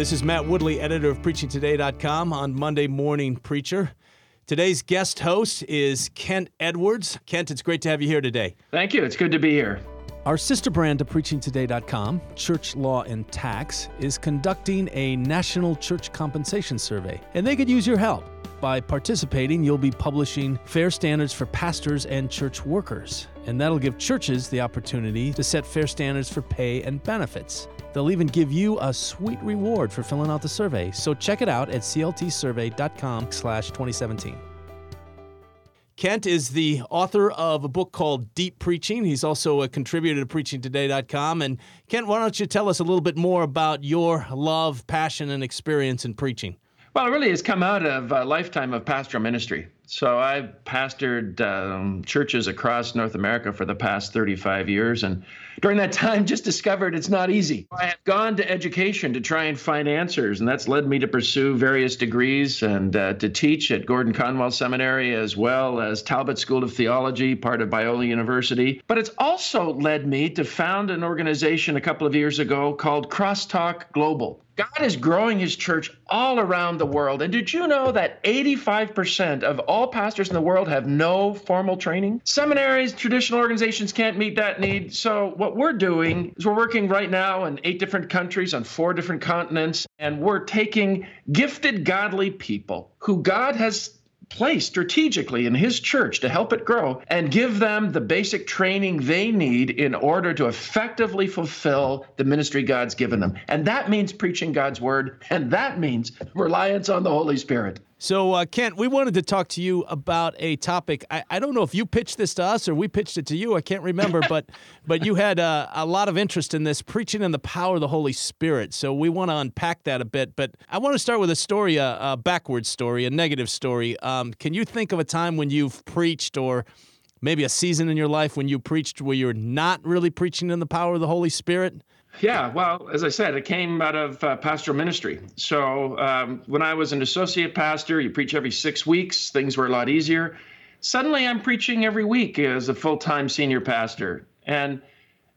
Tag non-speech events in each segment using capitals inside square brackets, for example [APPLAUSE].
This is Matt Woodley, editor of PreachingToday.com on Monday Morning Preacher. Today's guest host is Kent Edwards. Kent, it's great to have you here today. Thank you. It's good to be here. Our sister brand to PreachingToday.com, Church Law and Tax, is conducting a national church compensation survey, and they could use your help. By participating, you'll be publishing fair standards for pastors and church workers, and that'll give churches the opportunity to set fair standards for pay and benefits. They'll even give you a sweet reward for filling out the survey. So check it out at cltsurvey.com/2017. Kent is the author of a book called Deep Preaching. He's also a contributor to preachingtoday.com. And Kent, why don't you tell us a little bit more about your love, passion, and experience in preaching? Well, it really has come out of a lifetime of pastoral ministry. So I've pastored um, churches across North America for the past 35 years, and during that time, just discovered it's not easy. I have gone to education to try and find answers, and that's led me to pursue various degrees and uh, to teach at Gordon Conwell Seminary as well as Talbot School of Theology, part of Biola University. But it's also led me to found an organization a couple of years ago called Crosstalk Global. God is growing his church all around the world. And did you know that 85% of all pastors in the world have no formal training? Seminaries, traditional organizations can't meet that need. So, what we're doing is we're working right now in eight different countries on four different continents, and we're taking gifted, godly people who God has placed strategically in his church to help it grow and give them the basic training they need in order to effectively fulfill the ministry God's given them. And that means preaching God's word, and that means reliance on the Holy Spirit. So, uh, Kent, we wanted to talk to you about a topic. I, I, don't know if you pitched this to us or we pitched it to you. I can't remember, [LAUGHS] but but you had uh, a lot of interest in this preaching and the power of the Holy Spirit. So we want to unpack that a bit. But I want to start with a story, a, a backwards story, a negative story. Um, can you think of a time when you've preached or maybe a season in your life when you preached where you're not really preaching in the power of the Holy Spirit? Yeah, well, as I said, it came out of uh, pastoral ministry. So um, when I was an associate pastor, you preach every six weeks, things were a lot easier. Suddenly, I'm preaching every week as a full time senior pastor. And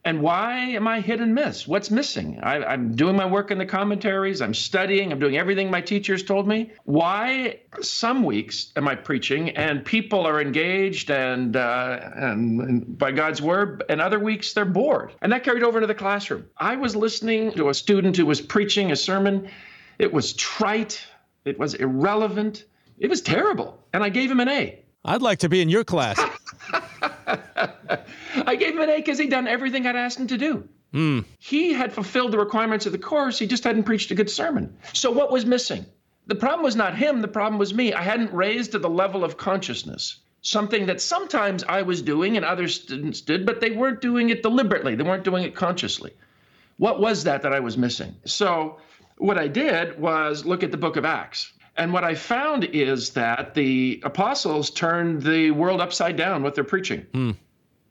and why am I hit and miss? What's missing? I, am doing my work in the commentaries. I'm studying. I'm doing everything my teachers told me. Why some weeks am I preaching and people are engaged and, uh, and, and by God's word, and other weeks they're bored? And that carried over into the classroom. I was listening to a student who was preaching a sermon. It was trite. It was irrelevant. It was terrible. And I gave him an A. I'd like to be in your class. [LAUGHS] Gave him an A because he'd done everything I'd asked him to do. Mm. He had fulfilled the requirements of the course. He just hadn't preached a good sermon. So what was missing? The problem was not him. The problem was me. I hadn't raised to the level of consciousness. Something that sometimes I was doing and other students did, but they weren't doing it deliberately. They weren't doing it consciously. What was that that I was missing? So what I did was look at the book of Acts. And what I found is that the apostles turned the world upside down with their preaching. Mm.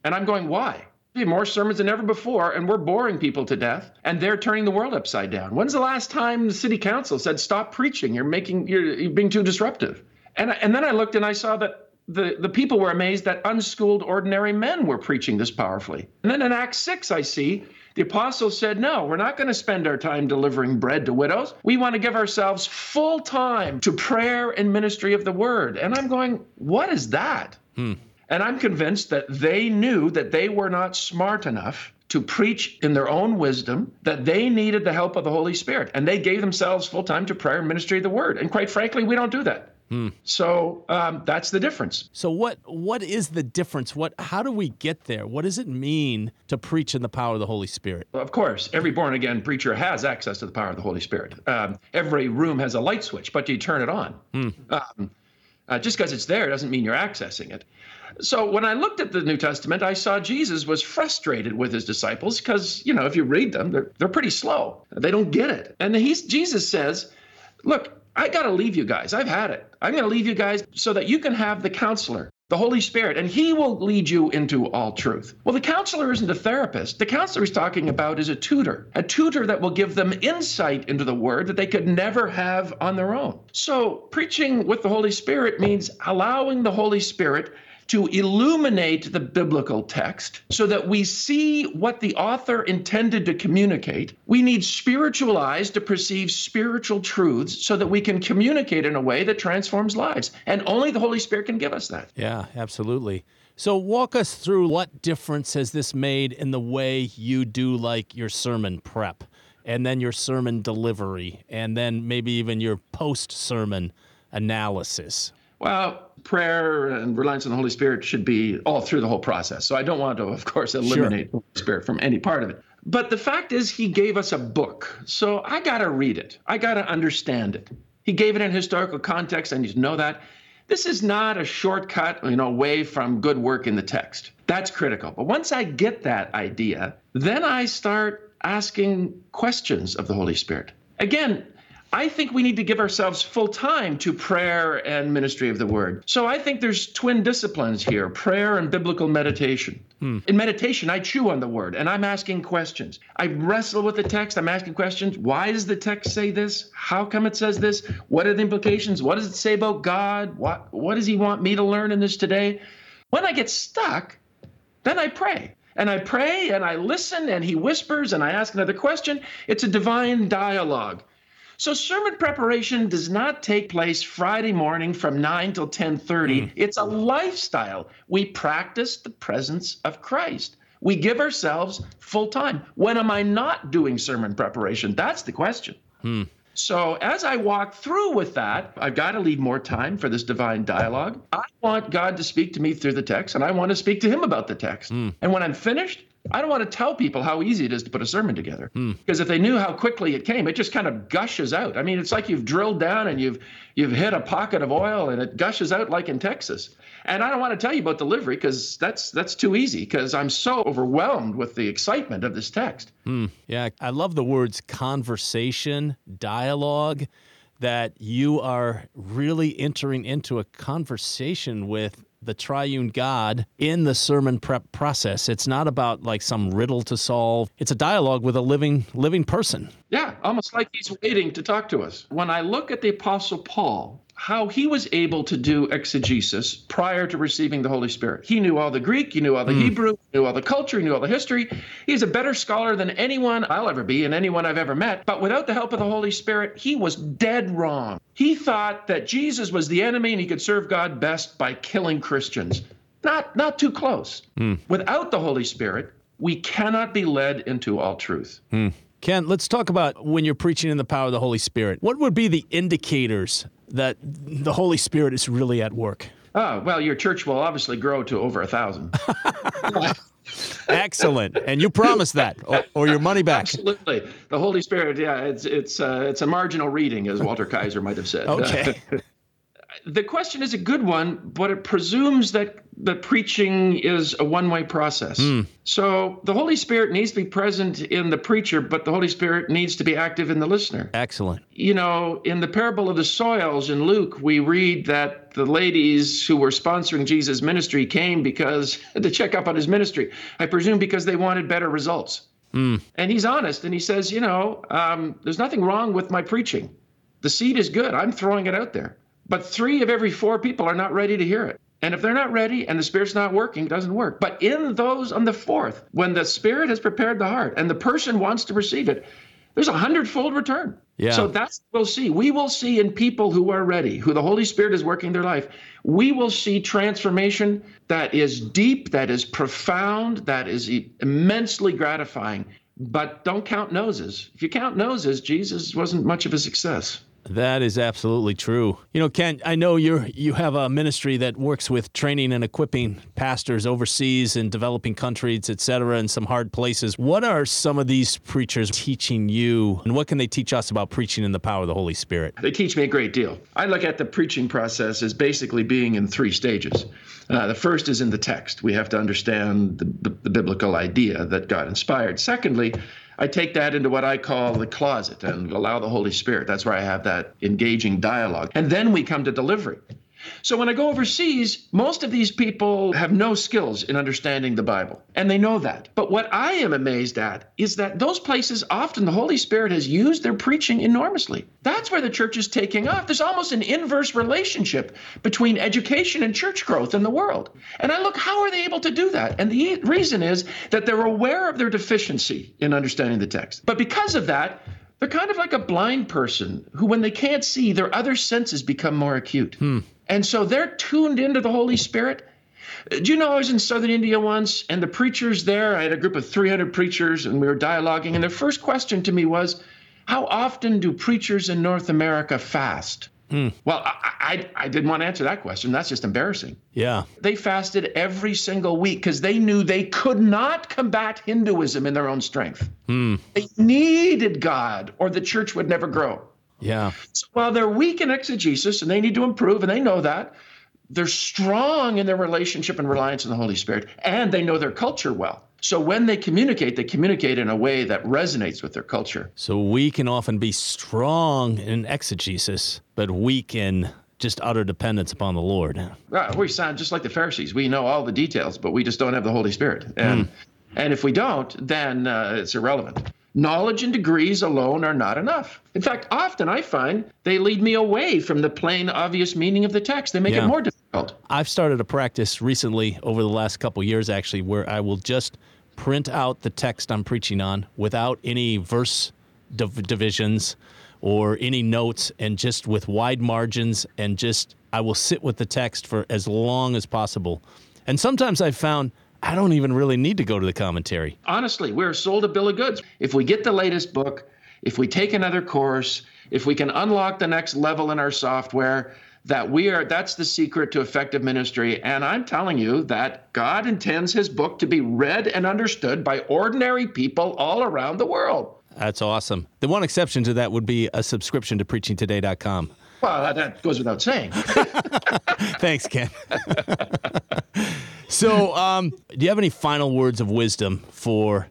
And I'm going, why? More sermons than ever before, and we're boring people to death, and they're turning the world upside down. When's the last time the city council said, "Stop preaching! You're making, you're, you're being too disruptive"? And and then I looked and I saw that the, the people were amazed that unschooled ordinary men were preaching this powerfully. And then in Acts 6, I see the apostles said, No, we're not going to spend our time delivering bread to widows. We want to give ourselves full time to prayer and ministry of the word. And I'm going, What is that? Hmm. And I'm convinced that they knew that they were not smart enough to preach in their own wisdom, that they needed the help of the Holy Spirit. And they gave themselves full time to prayer and ministry of the word. And quite frankly, we don't do that. Hmm. So um, that's the difference. So what what is the difference? What how do we get there? What does it mean to preach in the power of the Holy Spirit? Well, of course, every born again preacher has access to the power of the Holy Spirit. Um, every room has a light switch, but do you turn it on? Hmm. Um, uh, just because it's there doesn't mean you're accessing it. So when I looked at the New Testament, I saw Jesus was frustrated with his disciples because, you know, if you read them, they're, they're pretty slow. They don't get it. And he's, Jesus says, Look, I got to leave you guys. I've had it. I'm going to leave you guys so that you can have the counselor, the Holy Spirit, and he will lead you into all truth. Well, the counselor isn't a therapist. The counselor he's talking about is a tutor, a tutor that will give them insight into the word that they could never have on their own. So, preaching with the Holy Spirit means allowing the Holy Spirit to illuminate the biblical text so that we see what the author intended to communicate. We need spiritual eyes to perceive spiritual truths so that we can communicate in a way that transforms lives. And only the Holy Spirit can give us that. Yeah, absolutely. So, walk us through what difference has this made in the way you do like your sermon prep and then your sermon delivery and then maybe even your post sermon analysis? Well, prayer and reliance on the Holy Spirit should be all through the whole process. So I don't want to, of course, eliminate sure. the Holy Spirit from any part of it. But the fact is, he gave us a book. So I got to read it, I got to understand it. He gave it in historical context. I need to know that. This is not a shortcut, you know, away from good work in the text. That's critical. But once I get that idea, then I start asking questions of the Holy Spirit. Again, I think we need to give ourselves full time to prayer and ministry of the word. So I think there's twin disciplines here prayer and biblical meditation. Hmm. In meditation, I chew on the word and I'm asking questions. I wrestle with the text. I'm asking questions. Why does the text say this? How come it says this? What are the implications? What does it say about God? What, what does He want me to learn in this today? When I get stuck, then I pray and I pray and I listen and he whispers and I ask another question. It's a divine dialogue. So sermon preparation does not take place Friday morning from 9 till 10:30. Mm. It's a lifestyle. We practice the presence of Christ. We give ourselves full time. When am I not doing sermon preparation? That's the question. Hmm. So, as I walk through with that, I've got to leave more time for this divine dialogue. I want God to speak to me through the text, and I want to speak to Him about the text. Mm. And when I'm finished, I don't want to tell people how easy it is to put a sermon together hmm. because if they knew how quickly it came, it just kind of gushes out. I mean, it's like you've drilled down and you've you've hit a pocket of oil and it gushes out like in Texas. And I don't want to tell you about delivery because that's that's too easy because I'm so overwhelmed with the excitement of this text. Hmm. Yeah, I love the words conversation, dialogue that you are really entering into a conversation with the triune God in the sermon prep process. It's not about like some riddle to solve. It's a dialogue with a living living person. Yeah, almost like he's waiting to talk to us. When I look at the apostle Paul, how he was able to do exegesis prior to receiving the Holy Spirit. He knew all the Greek, he knew all the mm. Hebrew, he knew all the culture, he knew all the history. He's a better scholar than anyone I'll ever be and anyone I've ever met. But without the help of the Holy Spirit, he was dead wrong. He thought that Jesus was the enemy and he could serve God best by killing Christians. Not not too close. Mm. Without the Holy Spirit, we cannot be led into all truth. Mm. Ken, let's talk about when you're preaching in the power of the Holy Spirit. What would be the indicators that the Holy Spirit is really at work? Oh, well, your church will obviously grow to over a thousand. [LAUGHS] [LAUGHS] Excellent, and you promised that, or, or, your money back. Absolutely, the Holy Spirit. Yeah, it's it's uh, it's a marginal reading, as Walter Kaiser might have said. Okay. [LAUGHS] the question is a good one, but it presumes that the preaching is a one way process. Mm. So the Holy Spirit needs to be present in the preacher, but the Holy Spirit needs to be active in the listener. Excellent. You know, in the parable of the soils in Luke, we read that the ladies who were sponsoring Jesus' ministry came because [LAUGHS] to check up on his ministry. I presume because they wanted better results. Mm. And he's honest and he says, you know, um, there's nothing wrong with my preaching. The seed is good. I'm throwing it out there. But three of every four people are not ready to hear it. And if they're not ready and the Spirit's not working, it doesn't work. But in those on the fourth, when the Spirit has prepared the heart and the person wants to receive it, there's a hundredfold return. Yeah. So that's what we'll see. We will see in people who are ready, who the Holy Spirit is working their life, we will see transformation that is deep, that is profound, that is immensely gratifying. But don't count noses. If you count noses, Jesus wasn't much of a success. That is absolutely true. You know, Ken, I know you're you have a ministry that works with training and equipping pastors overseas in developing countries, et cetera, in some hard places. What are some of these preachers teaching you, and what can they teach us about preaching in the power of the Holy Spirit? They teach me a great deal. I look at the preaching process as basically being in three stages. Uh, the first is in the text. We have to understand the, the, the biblical idea that God inspired. Secondly, I take that into what I call the closet and allow the Holy Spirit. That's where I have that engaging dialogue. And then we come to delivery. So when I go overseas, most of these people have no skills in understanding the Bible, and they know that. But what I am amazed at is that those places often the Holy Spirit has used their preaching enormously. That's where the church is taking off. There's almost an inverse relationship between education and church growth in the world. And I look, how are they able to do that? And the reason is that they're aware of their deficiency in understanding the text. But because of that, they're kind of like a blind person who, when they can't see, their other senses become more acute. Hmm. And so they're tuned into the Holy Spirit. Do you know I was in southern India once and the preachers there, I had a group of 300 preachers and we were dialoguing. And their first question to me was, How often do preachers in North America fast? Hmm. Well, I, I, I, didn't want to answer that question. That's just embarrassing. Yeah. They fasted every single week because they knew they could not combat Hinduism in their own strength. Hmm. They needed God or the church would never grow. Yeah. So while they're weak in exegesis and they need to improve, and they know that, they're strong in their relationship and reliance on the Holy Spirit, and they know their culture well. So when they communicate, they communicate in a way that resonates with their culture. So we can often be strong in exegesis, but weak in just utter dependence upon the Lord. Right, we sound just like the Pharisees. We know all the details, but we just don't have the Holy Spirit. And and if we don't, then uh, it's irrelevant. Knowledge and degrees alone are not enough. In fact, often I find they lead me away from the plain, obvious meaning of the text. They make Yeah. it more difficult. I've started a practice recently over the last couple years actually where I will just print out the text I'm preaching on without any verse div- divisions or any notes and just with wide margins and just I will sit with the text for as long as possible. And sometimes I've found I don't even really need to go to the commentary. Honestly, we're sold a bill of goods. If we get the latest book, if we take another course, if we can unlock the next level in our software, that we are that's the secret to effective ministry and i'm telling you that god intends his book to be read and understood by ordinary people all around the world That's awesome. The one exception to that would be a subscription to preachingtoday.com. well that, that goes without saying [LAUGHS] Thanks, Ken. [LAUGHS] so, um, do you have any final words of wisdom for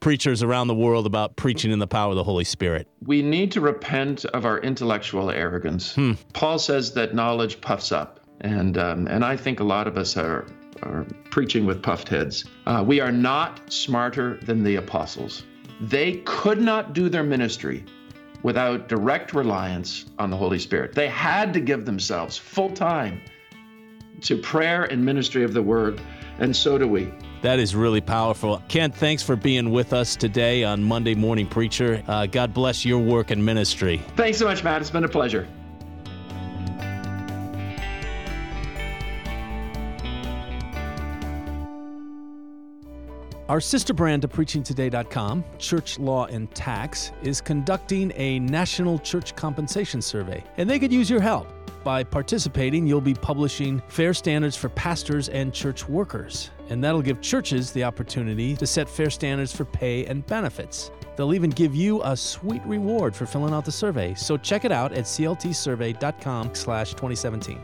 preachers around the world about preaching in the power of the Holy Spirit? we need to repent of our intellectual arrogance. Paul says that knowledge puffs up and um, and i think a lot of us are are preaching with puffed heads. Uh, we are not smarter than the apostles. They could not do their ministry without direct reliance on the holy spirit. They had to give themselves full time to prayer and ministry of the word and so do we That is really powerful. Ken, thanks for being with us today on Monday Morning Preacher. Uh, God bless your work and ministry. thanks so much matt it's been a pleasure Our sister brand to PreachingToday.com, Church Law and Tax, is conducting a national church compensation survey, and they could use your help. By participating, you'll be publishing fair standards for pastors and church workers, and that'll give churches the opportunity to set fair standards for pay and benefits. They'll even give you a sweet reward for filling out the survey. So check it out at cltsurvey.com/2017.